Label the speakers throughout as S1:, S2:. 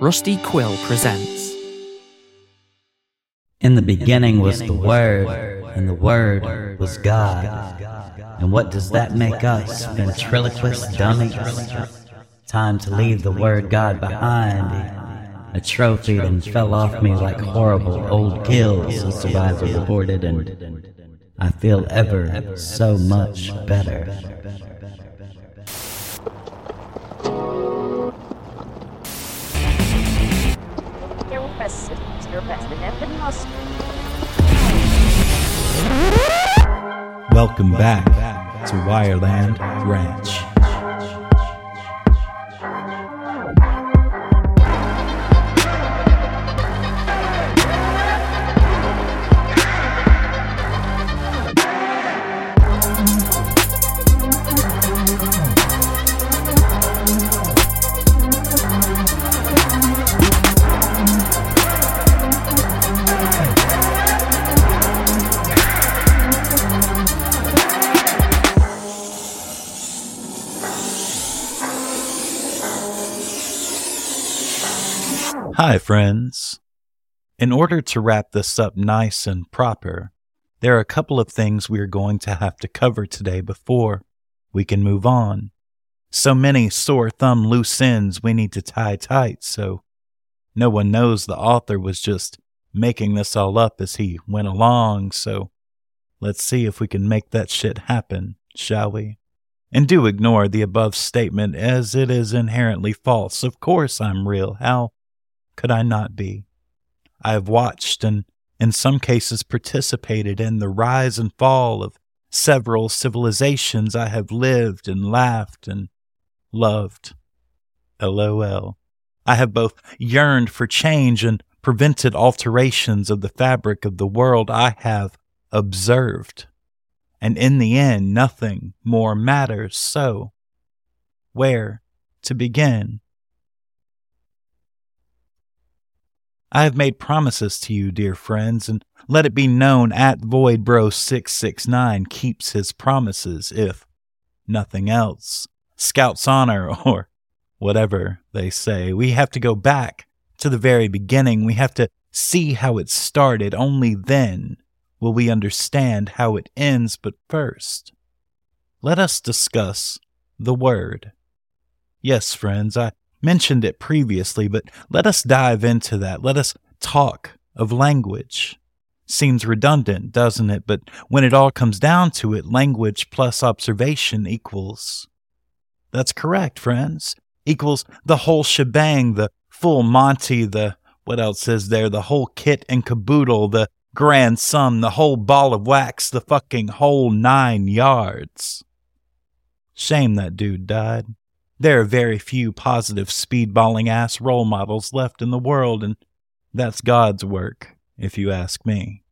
S1: Rusty Quill presents.
S2: In the beginning was the Word, and the Word was God. And what does that make us, ventriloquist dummies? Time to leave the Word God behind. A trophy that fell off me like horrible old gills, a survivor reported, and I feel ever so much better.
S3: Welcome back to Wireland Ranch. Hi, friends. In order to wrap this up nice and proper, there are a couple of things we are going to have to cover today before we can move on. So many sore thumb loose ends we need to tie tight, so no one knows the author was just making this all up as he went along, so let's see if we can make that shit happen, shall we? And do ignore the above statement as it is inherently false. Of course I'm real. How could I not be? I have watched and, in some cases, participated in the rise and fall of several civilizations. I have lived and laughed and loved. LOL. I have both yearned for change and prevented alterations of the fabric of the world I have observed. And in the end, nothing more matters. So, where to begin? I have made promises to you, dear friends, and let it be known at VoidBro669 keeps his promises, if nothing else. Scout's honor, or whatever they say. We have to go back to the very beginning. We have to see how it started. Only then will we understand how it ends. But first, let us discuss the word. Yes, friends, I mentioned it previously, but let us dive into that. Let us talk of language. Seems redundant, doesn't it? But when it all comes down to it, language plus observation equals. That's correct, friends. Equals the whole shebang, the full Monty, the what else is there? The whole kit and caboodle, the grand sum, the whole ball of wax, the fucking whole nine yards. Shame that dude died. There are very few positive speedballing ass role models left in the world, and that's God's work, if you ask me.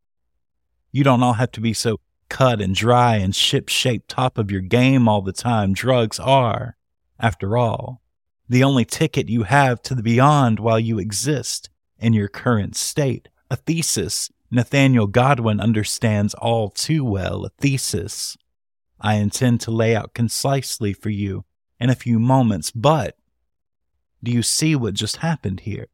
S3: You don't all have to be so cut and dry and ship shaped top of your game all the time. Drugs are, after all, the only ticket you have to the beyond while you exist in your current state. A thesis Nathaniel Godwynn understands all too well. A thesis I intend to lay out concisely for you in a few moments, but do you see what just happened here?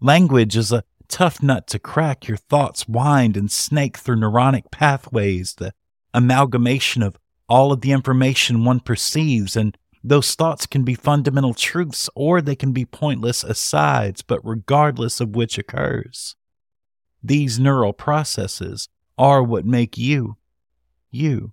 S3: Language is a tough nut to crack. Your thoughts wind and snake through neuronic pathways, the amalgamation of all of the information one perceives, and those thoughts can be fundamental truths or they can be pointless asides, but regardless of which occurs, these neural processes are what make you, you.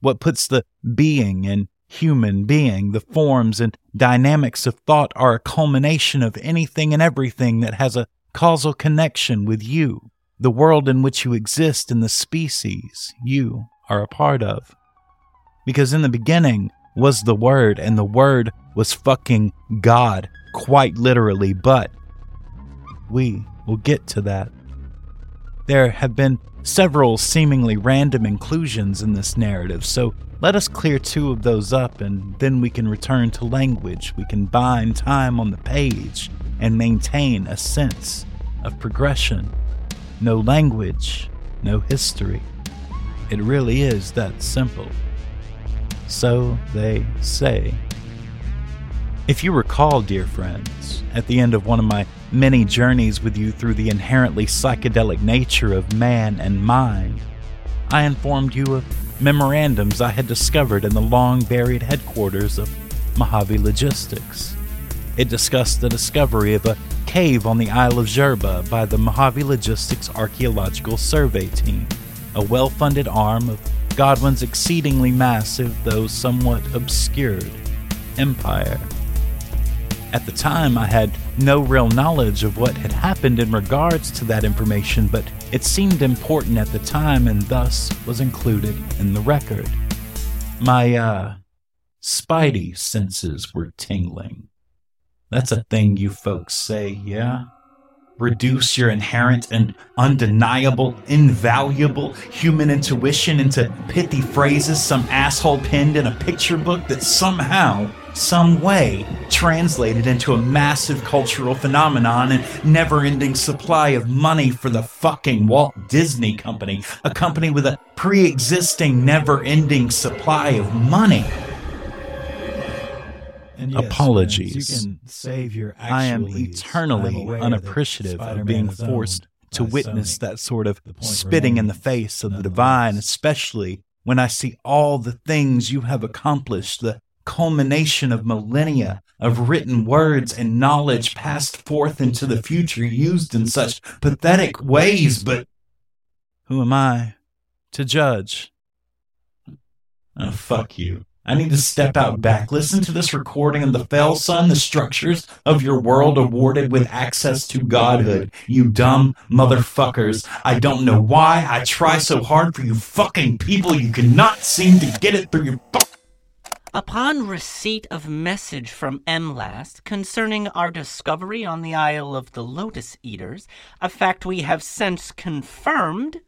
S3: What puts the being and human being. The forms and dynamics of thought are a culmination of anything and everything that has a causal connection with you, the world in which you exist, and the species you are a part of. Because in the beginning was the Word, and the Word was fucking God, quite literally, but we will get to that. There have been several seemingly random inclusions in this narrative, so let us clear two of those up and then we can return to language. We can bind time on the page and maintain a sense of progression. No language, no history. It really is that simple. So they say. If you recall, dear friends, at the end of one of my many journeys with you through the inherently psychedelic nature of man and mind, I informed you of memorandums I had discovered in the long buried headquarters of Mojave Logistics. It discussed the discovery of a cave on the Isle of Jerba by the Mojave Logistics Archaeological Survey Team, a well funded arm of Godwynn's exceedingly massive, though somewhat obscured, empire. At the time, I had no real knowledge of what had happened in regards to that information, but it seemed important at the time and thus was included in the record. My, uh, spidey senses were tingling. That's a thing you folks say, yeah? reduce your inherent and undeniable, invaluable human intuition into pithy phrases some asshole pinned in a picture book that somehow, some way, translated into a massive cultural phenomenon and never ending supply of money for the fucking Walt Disney Company, a company with a pre existing, never ending supply of money.
S4: Yes,
S3: Apologies.
S4: You can save your
S3: I am eternally
S4: I'm aware that
S3: unappreciative of being forced to witness
S4: Sony.
S3: that sort of spitting in the face of the divine, especially when I see all the things you have accomplished, the culmination of millennia of written words and knowledge passed forth into the future used in such pathetic ways. But who am I to judge? Oh, fuck you. I need to step out back. Listen to this recording of the fell sun, the structures of your world awarded with access to godhood. You dumb motherfuckers. I don't know why I try so hard for you fucking people. You cannot seem to get it through your.
S1: Upon receipt of message from MLAST concerning our discovery on the Isle of the Lotus Eaters, a fact we have since confirmed,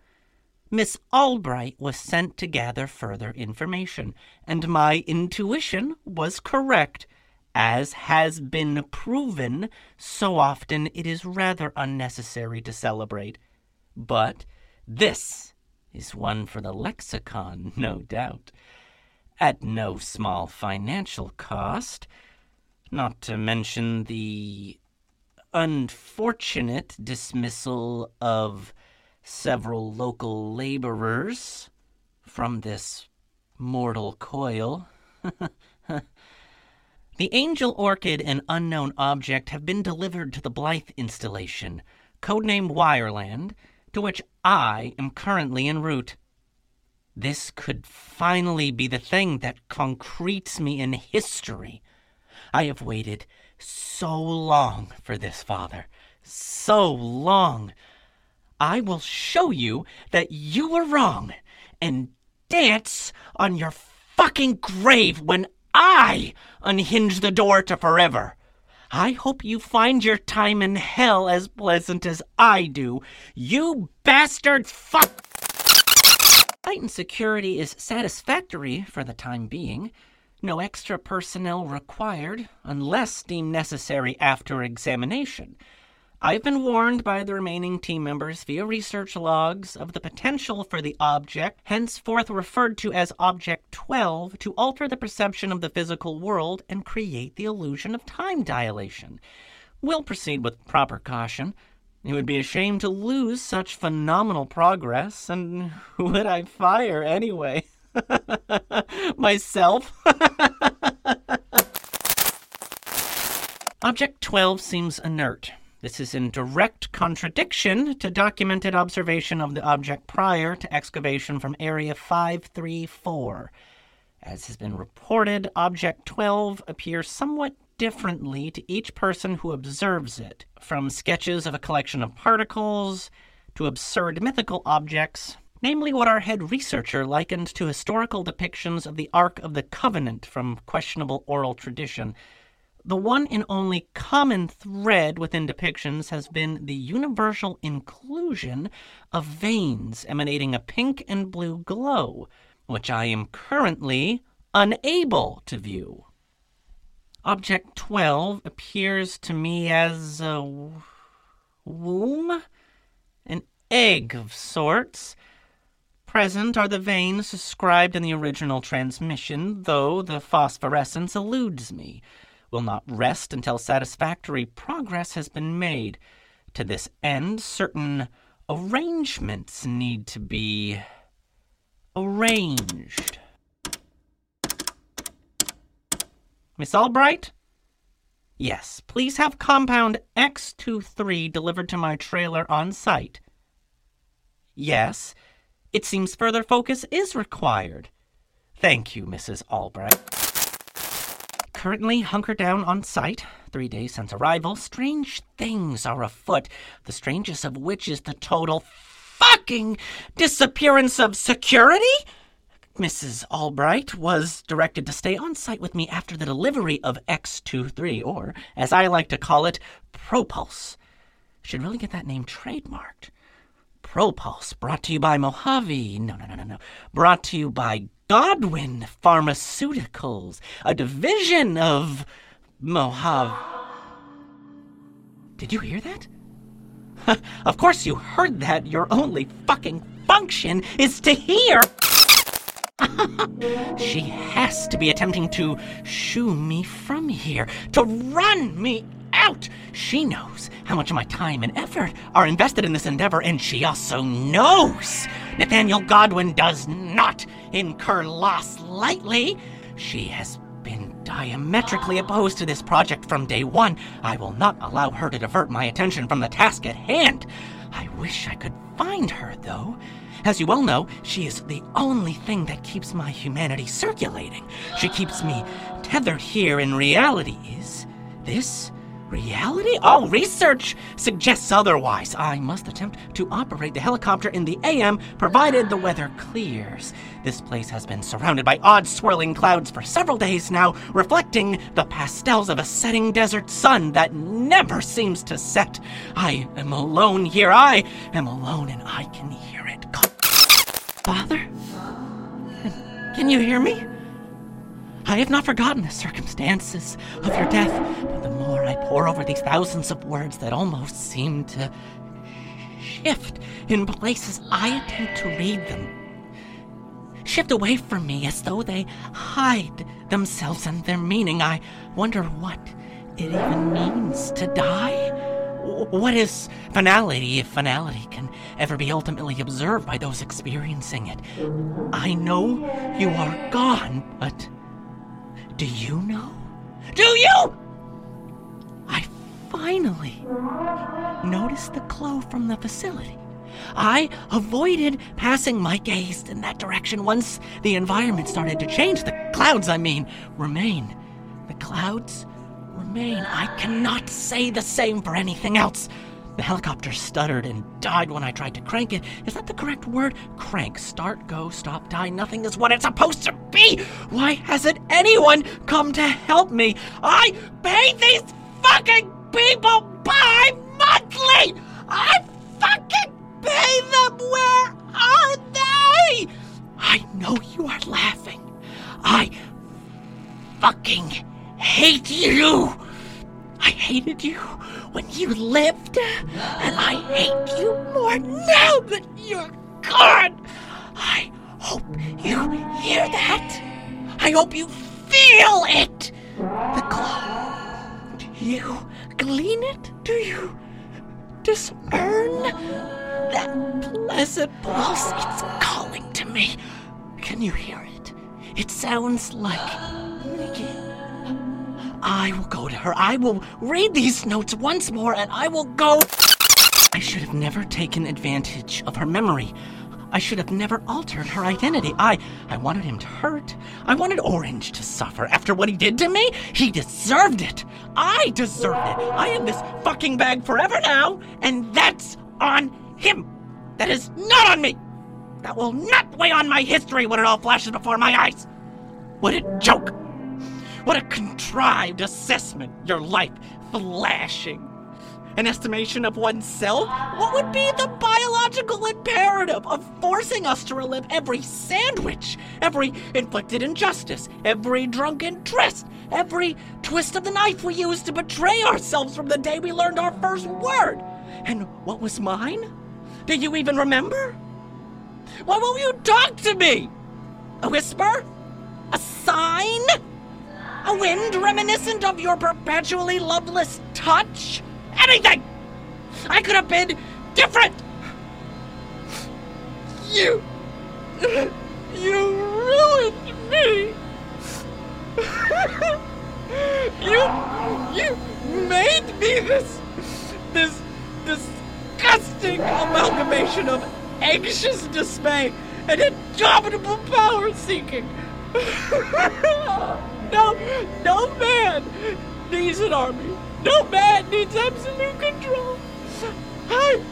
S1: Miss Albrite was sent to gather further information, and my intuition was correct. As has been proven, so often it is rather unnecessary to celebrate. But this is one for the lexicon, no doubt at no small financial cost, not to mention the unfortunate dismissal of several local laborers from this mortal coil. the angel orchid and unknown object have been delivered to the Blythe installation, codenamed Wireland, to which I am currently en route. This could finally be the thing that concretes me in history. I have waited so long for this, Father. So long. I will show you that you were wrong and dance on your fucking grave when I unhinge the door to forever. I hope you find your time in hell as pleasant as I do. You bastard fuck! Titan security is satisfactory for the time being. No extra personnel required, unless deemed necessary after examination. I've been warned by the remaining team members via research logs of the potential for the object, henceforth referred to as Object 12, to alter the perception of the physical world and create the illusion of time dilation. We'll proceed with proper caution. It would be a shame to lose such phenomenal progress, and who would I fire anyway? Myself? Object 12 seems inert. This is in direct contradiction to documented observation of the object prior to excavation from Area 534. As has been reported, Object 12 appears somewhat differently to each person who observes it, from sketches of a collection of particles to absurd mythical objects, namely what our head researcher likened to historical depictions of the Ark of the Covenant from questionable oral tradition. The one and only common thread within depictions has been the universal inclusion of veins emanating a pink and blue glow, which I am currently unable to view. Object 12 appears to me as a womb, an egg of sorts. Present are the veins described in the original transmission, though the phosphorescence eludes me. will not rest until satisfactory progress has been made. To this end, certain arrangements need to be arranged. Miss Albrite? Yes, please have compound X23 delivered to my trailer on site. Yes, it seems further focus is required. Thank you, Mrs. Albrite. Currently hunkered down on site, three days since arrival, strange things are afoot, the strangest of which is the total fucking disappearance of security? Mrs. Albrite was directed to stay on site with me after the delivery of X23, or, as I like to call it, Propulse. Should really get that name trademarked. Propulse, brought to you by Mojave. No, no, no, no, no. Brought to you by Godwynn Pharmaceuticals, a division of Mojave. Did you hear that? of course you heard that. Your only fucking function is to hear. she has to be attempting to shoo me from here, to run me out. She knows how much of my time and effort are invested in this endeavor, and she also knows Nathaniel Godwynn does not incur loss lightly. She has been diametrically opposed to this project from day one. I will not allow her to divert my attention from the task at hand. I wish I could find her, though. As you well know, she is the only thing that keeps my humanity circulating. She keeps me tethered here in reality. Is this reality? Oh, research suggests otherwise. I must attempt to operate the helicopter in the AM, provided the weather clears. This place has been surrounded by odd swirling clouds for several days now, reflecting the pastels of a setting desert sun that never seems to set. I am alone here. I am alone, and I can hear it. Father? Can you hear me? I have not forgotten the circumstances of your death, but the more I pore over these thousands of words that almost seem to shift in places I attempt to read them, shift away from me as though they hide themselves and their meaning, I wonder what it even means to die. What is finality if finality can ever be ultimately observed by those experiencing it? I know you are gone, but do you know? Do you? I finally noticed the glow from the facility. I avoided passing my gaze in that direction once the environment started to change. The clouds, I mean, remain. The clouds remain. I cannot say the same for anything else. The helicopter stuttered and died when I tried to crank it. Is that the correct word? Crank, start, go, stop, die. Nothing is what it's supposed to be. Why hasn't anyone come to help me? I pay these fucking people by monthly. I fucking pay them. Where are they? I know you are laughing. I fucking hate you. I hated you when you lived, and I hate you more now that you're gone. I hope you hear that. I hope you feel it. The glow. Do you glean it? Do you discern that pleasant pulse? It's calling to me. Can you hear it? It sounds like. I will go to her. I will read these notes once more and I will go. I should have never taken advantage of her memory. I should have never altered her identity. I I wanted him to hurt. I wanted Orange to suffer. After what he did to me, he deserved it. I deserved it. I am this fucking bag forever now, and that's on him. That is not on me. That will not weigh on my history when it all flashes before my eyes. What a joke. What a contrived assessment, your life flashing. An estimation of oneself? What would be the biological imperative of forcing us to relive every sandwich, every inflicted injustice, every drunken tryst, every twist of the knife we used to betray ourselves from the day we learned our first word? And what was mine? Do you even remember? Why won't you talk to me? A whisper? A sign? A wind reminiscent of your perpetually loveless touch? Anything! I could have been different! You. You ruined me! you. You made me this. This disgusting amalgamation of anxious dismay and indomitable power seeking! no, no man needs an army. No man needs absolute control. I,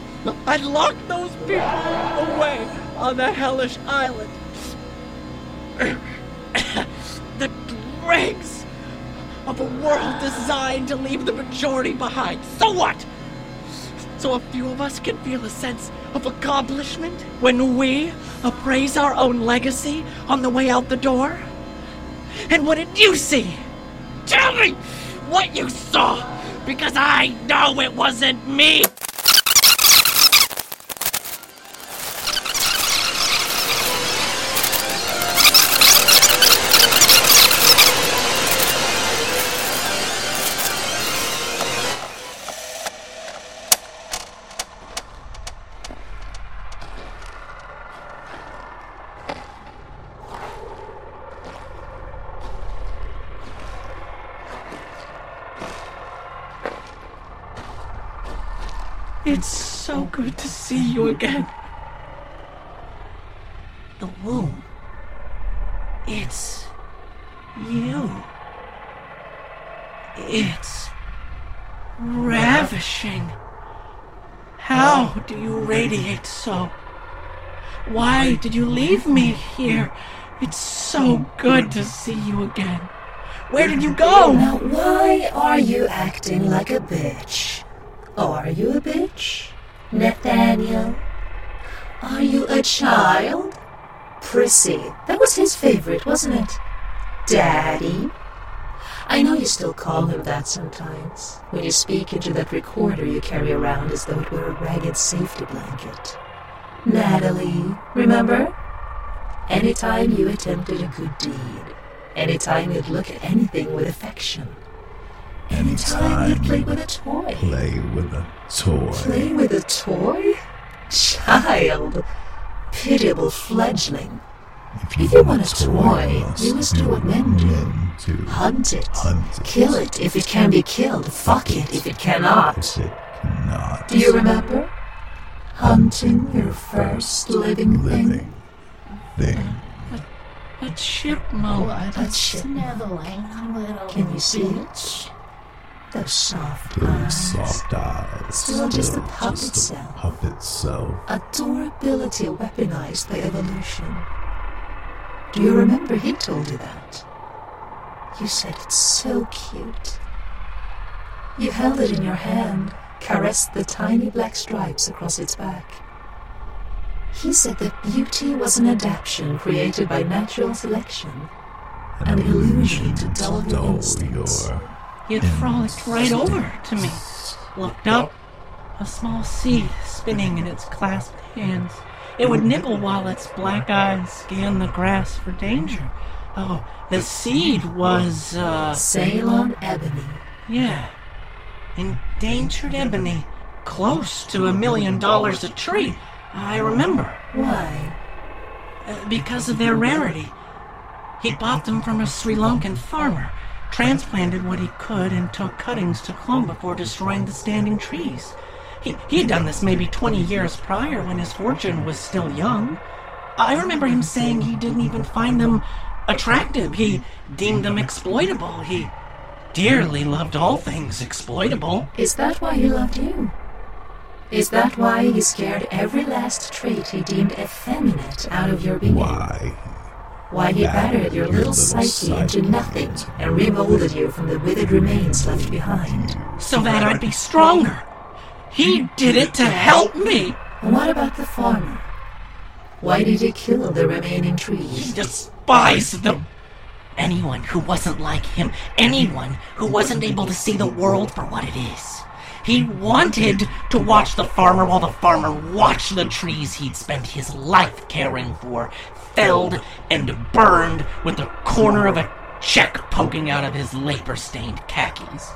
S1: I locked those people away on that hellish island. the dregs of a world designed to leave the majority behind. So what? So a few of us can feel a sense of accomplishment when we appraise our own legacy on the way out the door? And what did you see? Tell me what you saw, because I know it wasn't me! It's so good to see you again. The womb. It's you. It's ravishing. How do you radiate so? Why did you leave me here? It's so good to see you again. Where did you go?
S4: Now, why are you acting like a bitch? Oh, are you a bitch, Nathaniel? Are you a child? Prissy, that was his favorite, wasn't it? Daddy? I know you still call him that sometimes, when you speak into that recorder you carry around as though it were a ragged safety blanket. Natalie, remember? Anytime you attempted a good deed, anytime you'd look at anything with affection, anytime you'd play with a toy.
S5: Play with a toy.
S4: Play with a toy? Child. Pitiable fledgling. If you want a toy, you must do what men do.
S5: do.
S4: Hunt it.
S5: Hunt it.
S4: Kill it if it can be killed. Fuck it if it cannot.
S5: If it cannot.
S4: Do you remember? Hunting your first living thing.
S5: Living thing.
S1: A chipmunk.
S4: A chipmunk.
S6: Sniveling little
S4: Can you see it? Those soft
S5: Those
S4: eyes.
S5: soft eyes.
S4: Still just the puppet
S5: just a
S4: cell.
S5: Puppet cell.
S4: Adorability weaponized by evolution. Do you remember he told you that? You said it's so cute. You held it in your hand, caressed the tiny black stripes across its back. He said that beauty was an adaptation created by natural selection, an illusion to dull your instincts.
S5: your
S1: He had frolicked right over to me. Looked up, a small seed spinning in its clasped hands. It would nibble while its black eyes scanned the grass for danger. Oh, the seed was, uh,
S4: Ceylon ebony.
S1: yeah. Endangered ebony. Close to a million dollars a tree. I remember.
S4: Why?
S1: Uh, because of their rarity. He bought them from a Sri Lankan farmer, transplanted what he could, and took cuttings to clone before destroying the standing trees. He, he had done this maybe 20 years prior when his fortune was still young. I remember him saying he didn't even find them attractive. He deemed them exploitable. He dearly loved all things exploitable.
S4: Is that why he loved you? Is that why he scared every last trait he deemed effeminate out of your being?
S5: why?
S4: Why he battered your little psyche into nothing and remolded you from the withered remains left behind?
S1: So that I'd be stronger. He did it to help me.
S4: And what about the farmer? Why did he kill the remaining trees?
S1: He despised them. Anyone who wasn't like him, anyone who wasn't able to see the world for what it is. He wanted to watch the farmer while the farmer watched the trees he'd spent his life caring for, felled and burned with the corner of a check poking out of his labor stained khakis.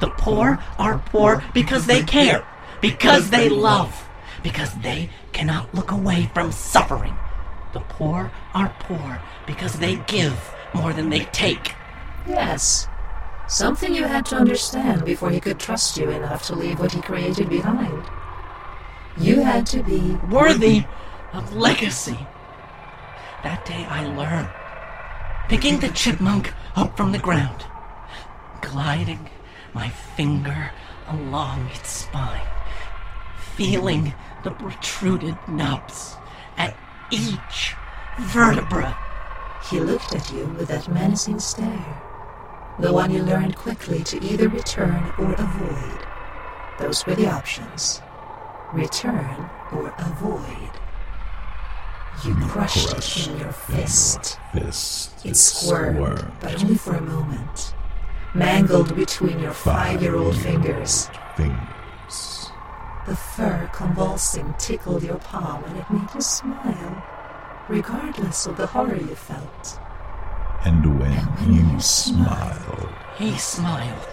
S1: The poor are poor because they care, because they love, because they cannot look away from suffering. The poor are poor because they give more than they take.
S4: Yes. Something you had to understand before he could trust you enough to leave what he created behind. You had to be
S1: worthy of legacy. That day I learned. Picking the chipmunk up from the ground, gliding my finger along its spine, feeling the protruded knobs at each vertebra.
S4: He looked at you with that menacing stare. The one you learned quickly to either return or avoid. Those were the options. Return or avoid. You crushed it in your fist.
S5: Fist.
S4: It squirmed, but only for a moment. Mangled between your five-year-old fingers.
S5: Fingers.
S4: The fur convulsing tickled your palm and it made you smile, regardless of the horror you felt.
S5: And when
S4: when
S5: you
S4: you
S5: smiled,
S1: He smiled.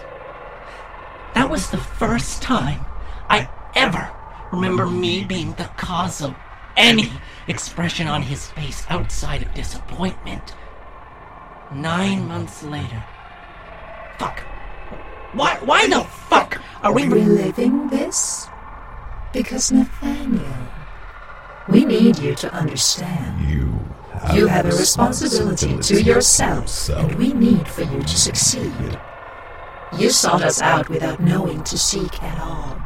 S1: That was the first time I ever remember me being the cause of any expression on his face outside of disappointment. Nine months later. Fuck. Why, why the fuck are we
S4: reliving this? Because Nathaniel, we need you to understand.
S5: you have,
S4: You have a responsibility to yourself, and we need for you to succeed. You sought us out without knowing to seek at all.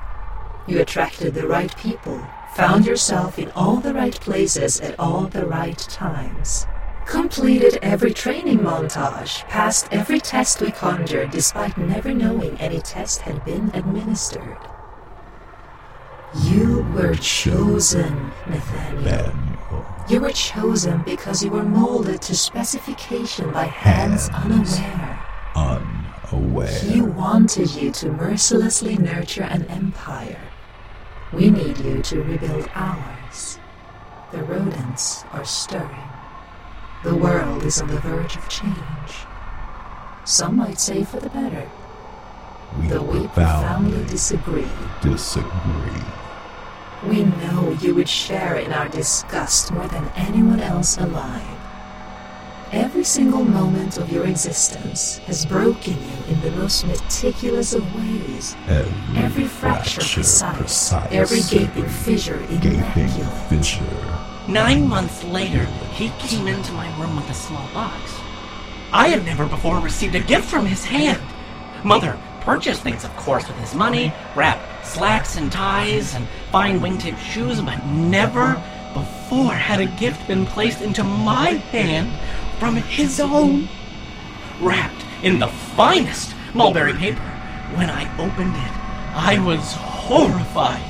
S4: You attracted the right people, found yourself in all the right places at all the right times. Completed every training montage, passed every test we conjured despite never knowing any test had been administered. You were chosen, Nathaniel. You were chosen because you were molded to specification by hands
S5: Hands.
S4: unaware.
S5: Unaware.
S4: He wanted you to mercilessly nurture an empire. We need you to rebuild ours. The rodents are stirring. The world is on the verge of change. Some might say for the better,
S5: we
S4: though we
S5: profoundly
S4: profoundly disagree.
S5: disagree.
S4: We know you would share in our disgust more than anyone else alive. Every single moment of your existence has broken you in the most meticulous of ways.
S5: Every,
S4: Every fracture precise,
S5: precise,
S4: every gaping fissure
S5: gaping
S4: immaculate.
S5: fissure.
S1: Nine months later, he came into my room with a small box. I had never before received a gift from his hand. Mother purchased things, of course, with his money, wrapped slacks and ties and fine wingtip shoes, but never before had a gift been placed into my hand from his own. Wrapped in the finest mulberry paper. When I opened it, I was horrified.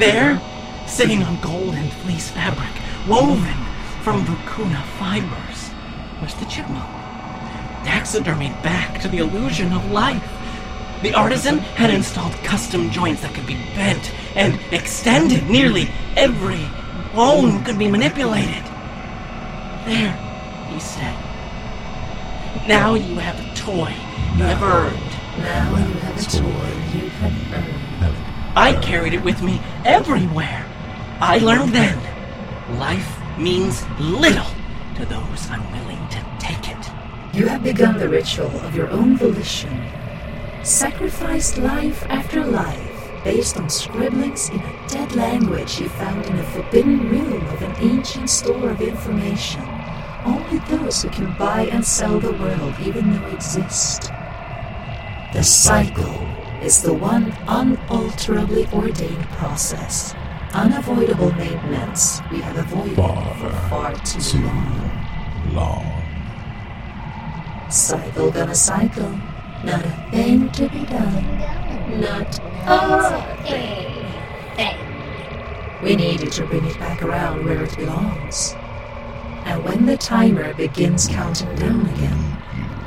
S1: There, sitting on golden fleece fabric, woven from vicuna fibers, was the chipmunk. Taxidermied back to the illusion of life. The artisan had installed custom joints that could be bent and extended. Nearly every bone could be manipulated. There, he said. Now you have a toy you have earned.
S4: Now you have a toy you have earned.
S1: I carried it with me everywhere. I learned then life means little to those unwilling to take it.
S4: You have begun the ritual of your own volition. Sacrificed life after life based on scribblings in a dead language you found in a forbidden room of an ancient store of information. Only those who can buy and sell the world even though exist. The cycle is the one unalterably ordained process. Unavoidable maintenance we have avoided
S5: Far
S4: for far too
S5: too
S4: long.
S5: long.
S4: Cycle gonna cycle. Not a thing to be done. Not a thing. We need to bring it back around where it belongs. And when the timer begins counting down again,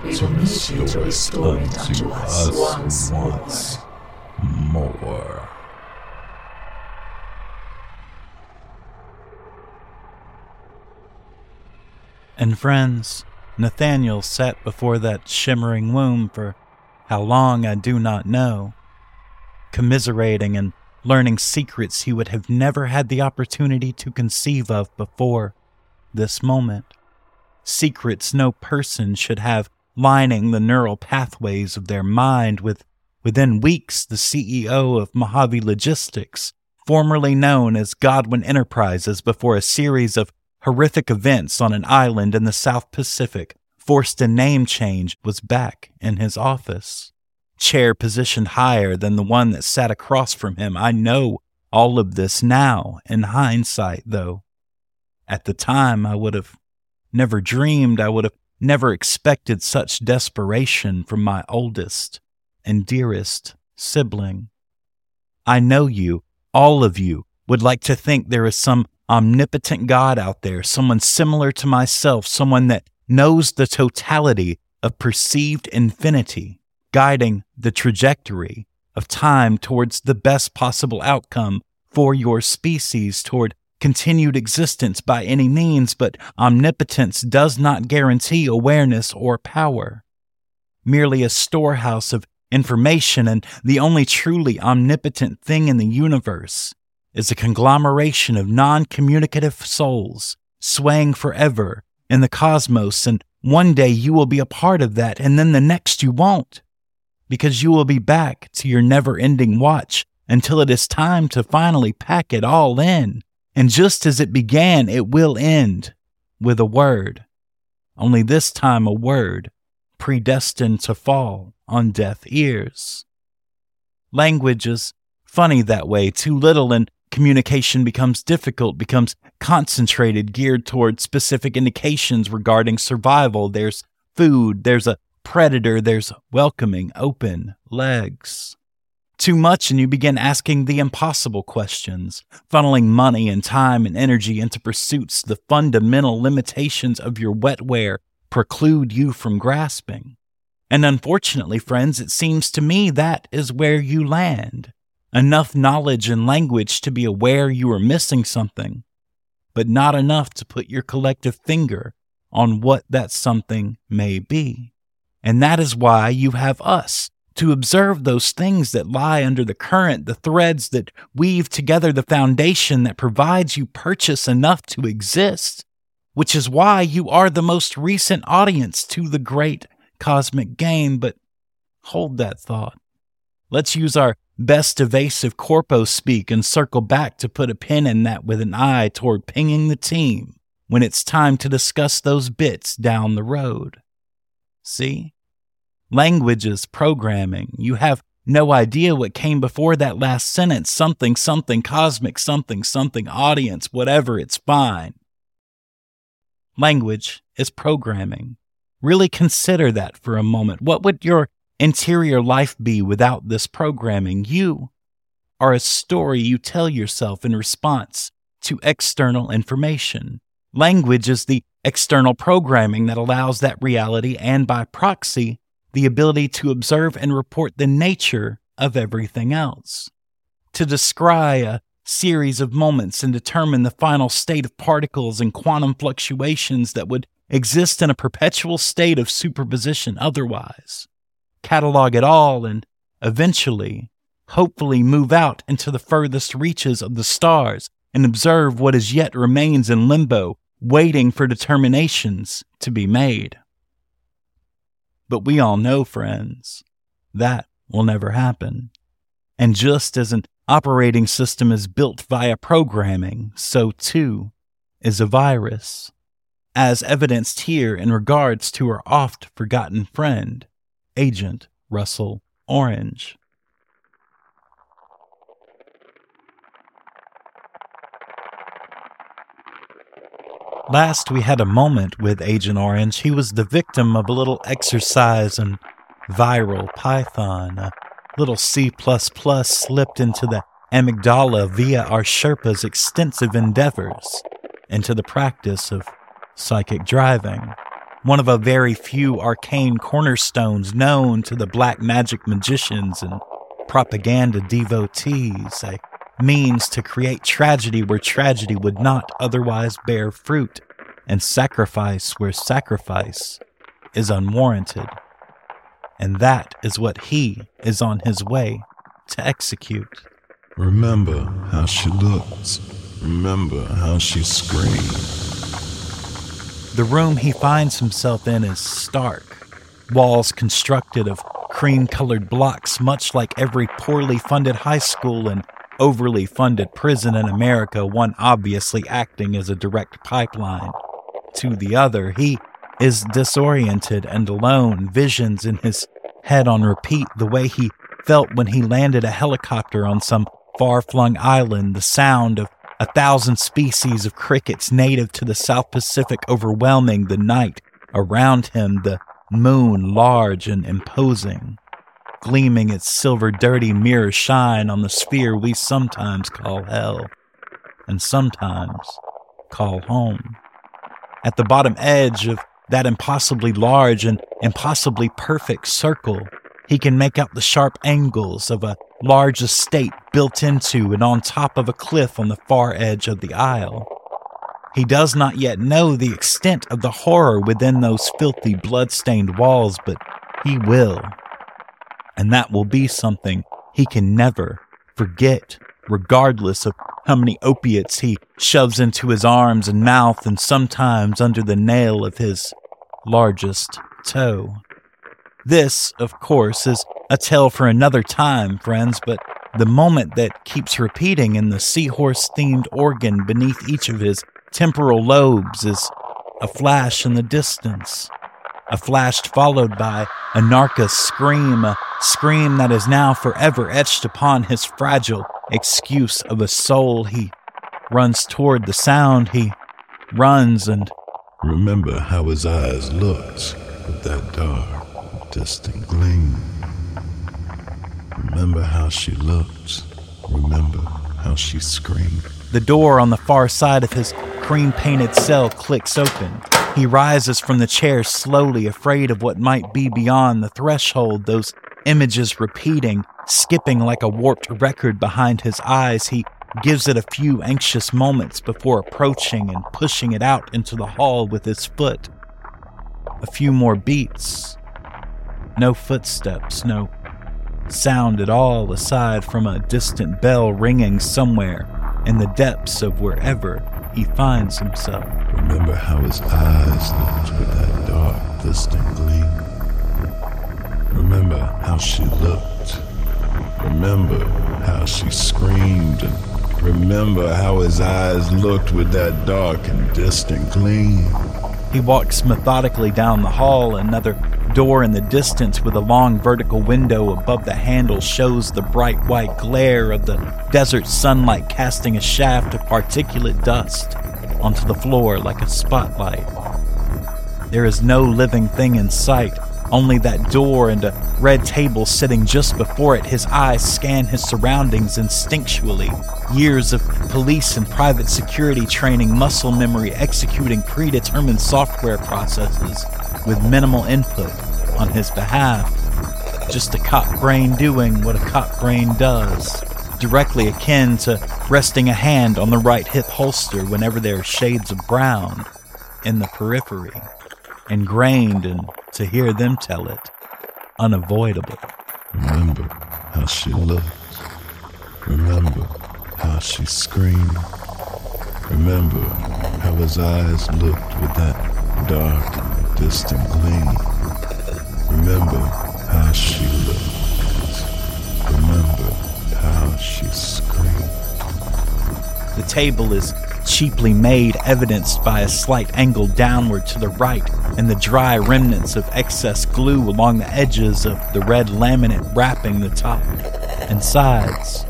S4: we will need you to restore it unto us once more.
S5: once more.
S3: And friends, Nathaniel sat before that shimmering womb for how long I do not know, commiserating and learning secrets he would have never had the opportunity to conceive of before this moment. Secrets no person should have lining the neural pathways of their mind with within weeks the CEO of Mojave Logistics, formerly known as Godwynn Enterprises before a series of horrific events on an island in the South Pacific forced a name change was back in his office chair positioned higher than the one that sat across from him. I know all of this now, in hindsight, though. At the time, I would have never dreamed, I would have never expected such desperation from my oldest and dearest sibling. I know you, all of you, would like to think there is some omnipotent God out there, someone similar to myself, someone that knows the totality of perceived infinity guiding the trajectory of time towards the best possible outcome for your species, toward continued existence by any means, but omnipotence does not guarantee awareness or power. Merely a storehouse of information, and the only truly omnipotent thing in the universe is a conglomeration of non communicative souls swaying forever in the cosmos, and one day you will be a part of that, and then the next you won't because you will be back to your never ending watch until it is time to finally pack it all in. And just as it began, it will end with a word. Only this time, a word predestined to fall on deaf ears. Language is funny that way. Too little and communication becomes difficult, becomes concentrated, geared toward specific indications regarding survival. There's food, there's a predator, there's welcoming, open legs. Too much, and you begin asking the impossible questions, funneling money and time and energy into pursuits the fundamental limitations of your wetware preclude you from grasping. And unfortunately, friends, it seems to me that is where you land. Enough knowledge and language to be aware you are missing something, but not enough to put your collective finger on what that something may be. And that is why you have us to observe those things that lie under the current, the threads that weave together the foundation that provides you purchase enough to exist, which is why you are the most recent audience to the great cosmic game. But hold that thought. Let's use our best evasive corpo speak and circle back to put a pin in that with an eye toward pinging the team when it's time to discuss those bits down the road. See? Languages, programming. You have no idea what came before that last sentence. Something, something cosmic, something, something audience, whatever, it's fine. Language is programming. Really consider that for a moment. What would your interior life be without this programming? You are a story you tell yourself in response to external information. Language is the external programming that allows that reality and by proxy, the ability to observe and report the nature of everything else. To descry a series of moments and determine the final state of particles and quantum fluctuations that would exist in a perpetual state of superposition otherwise. Catalog it all and eventually, hopefully, move out into the furthest reaches of the stars and observe what as yet remains in limbo waiting for determinations to be made. But we all know, friends, that will never happen. And just as an operating system is built via programming, so too is a virus, as evidenced here in regards to our oft forgotten friend, Agent Russell Orange. Last, we had a moment with Agent Orange. He was the victim of a little exercise in viral Python. A little C slipped into the amygdala via our Sherpa's extensive endeavors into the practice of psychic driving. One of a very few arcane cornerstones known to the black magic magicians and propaganda devotees. A means to create tragedy where tragedy would not otherwise bear fruit. and sacrifice where sacrifice is unwarranted. And that is what he is on his way to execute.
S5: Remember how she looked. Remember how she screamed.
S3: The room he finds himself in is stark. Walls constructed of cream colored blocks, much like every poorly funded high school and overly funded prison in America, one obviously acting as a direct pipeline to the other. He is disoriented and alone, visions in his head on repeat, the way he felt when he landed a helicopter on some far flung island, the sound of a thousand species of crickets native to the South Pacific overwhelming the night around him, the moon large and imposing, gleaming its silver dirty mirror shine on the sphere we sometimes call hell and sometimes call home. At the bottom edge of that impossibly large and impossibly perfect circle, he can make out the sharp angles of a large estate built into and on top of a cliff on the far edge of the isle. He does not yet know the extent of the horror within those filthy, blood-stained walls, but he will. And that will be something he can never forget, regardless of how many opiates he shoves into his arms and mouth and sometimes under the nail of his largest toe. This, of course, is a tale for another time, friends, but the moment that keeps repeating in the seahorse themed organ beneath each of his temporal lobes is a flash in the distance. A flash followed by a narcous scream, a scream that is now forever etched upon his fragile excuse of a soul. He runs toward the sound. He runs and
S5: Remember how his eyes looked with that dark, distant gleam. Remember how she looked. Remember how she screamed.
S3: The door on the far side of his cream painted cell clicks open. He rises from the chair slowly, afraid of what might be beyond the threshold, those images repeating, skipping like a warped record behind his eyes. He gives it a few anxious moments before approaching and pushing it out into the hall with his foot. A few more beats. No footsteps, no sound at all aside from a distant bell ringing somewhere in the depths of wherever he finds himself.
S5: Remember how his eyes looked with that dark, distant gleam. Remember how she looked. Remember how she screamed. And remember how his eyes looked with that dark and distant gleam.
S3: He walks methodically down the hall. Another door in the distance with a long vertical window above the handle shows the bright white glare of the desert sunlight casting a shaft of particulate dust onto the floor like a spotlight. There is no living thing in sight, only that door and a red table sitting just before it. His eyes scan his surroundings instinctually. Years of police and private security training, muscle memory, executing predetermined software processes with minimal input on his behalf. Just a cop brain doing what a cop brain does, directly akin to resting a hand on the right hip holster whenever there are shades of brown in the periphery, ingrained and to hear them tell it, unavoidable.
S5: Remember how she looked. Remember how she screamed. Remember how his eyes looked with that dark distant gleam. Remember how she looked. Remember how she screamed.
S3: The table is cheaply made, evidenced by a slight angle downward to the right and the dry remnants of excess glue along the edges of the red laminate wrapping the top and sides.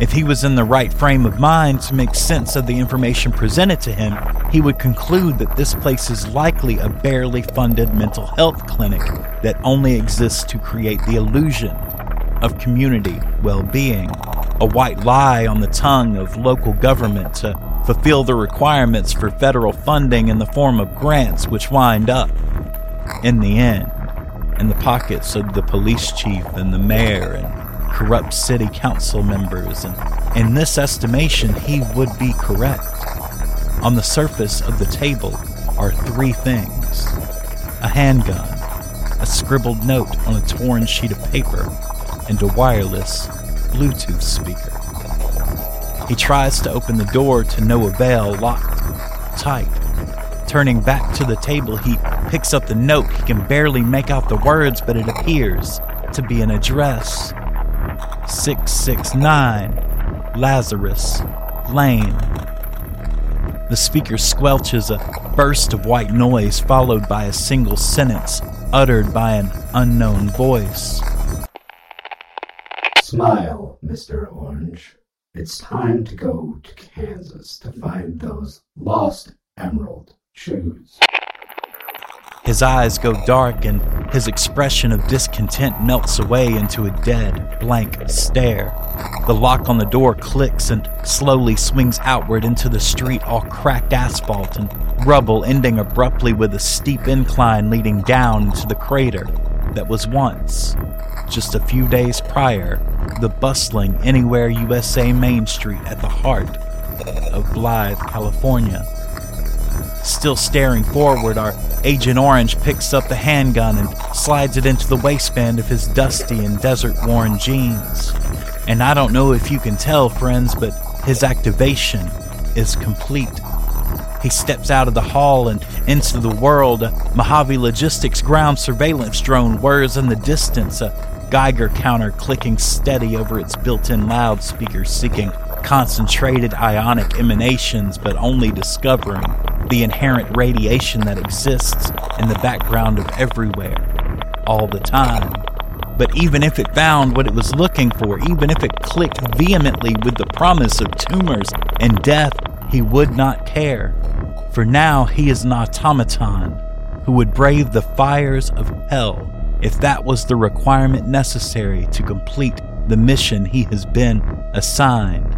S3: If he was in the right frame of mind to make sense of the information presented to him, he would conclude that this place is likely a barely funded mental health clinic that only exists to create the illusion of community well being, a white lie on the tongue of local government to fulfill the requirements for federal funding in the form of grants, which wind up, in the end, in the pockets of the police chief and the mayor and corrupt city council members. And in this estimation, he would be correct. On the surface of the table are three things a handgun, a scribbled note on a torn sheet of paper, and a wireless Bluetooth speaker. He tries to open the door to no avail, locked tight. Turning back to the table, he picks up the note. He can barely make out the words, but it appears to be an address 669 Lazarus Lane. The speaker squelches a burst of white noise, followed by a single sentence uttered by an unknown voice.
S7: Smile, Mr. Orange. It's time to go to Kansas to find those lost emerald shoes.
S3: His eyes go dark and his expression of discontent melts away into a dead, blank stare. The lock on the door clicks and slowly swings outward into the street, all cracked asphalt and rubble, ending abruptly with a steep incline leading down into the crater that was once, just a few days prior, the bustling Anywhere USA Main Street at the heart of Blythe, California. Still staring forward, our Agent Orange picks up the handgun and slides it into the waistband of his dusty and desert worn jeans. And I don't know if you can tell, friends, but his activation is complete. He steps out of the hall and into the world. A Mojave Logistics ground surveillance drone whirs in the distance, a Geiger counter clicking steady over its built in loudspeaker, seeking concentrated ionic emanations, but only discovering the inherent radiation that exists in the background of everywhere, all the time. But even if it found what it was looking for, even if it clicked vehemently with the promise of tumors and death, he would not care. For now he is an automaton who would brave the fires of hell if that was the requirement necessary to complete the mission he has been assigned.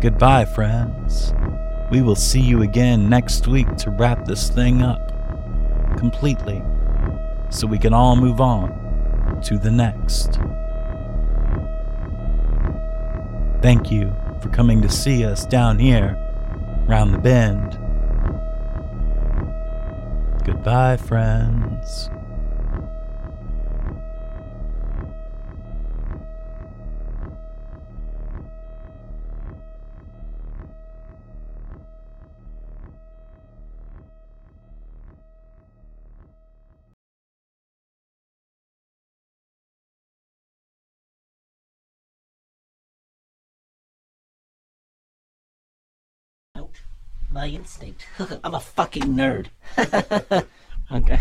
S3: Goodbye, friends. We will see you again next week to wrap this thing up completely so we can all move on to the next. Thank you for coming to see us down here, round the bend. Goodbye, friends.
S1: My instinct. I'm a fucking nerd. okay.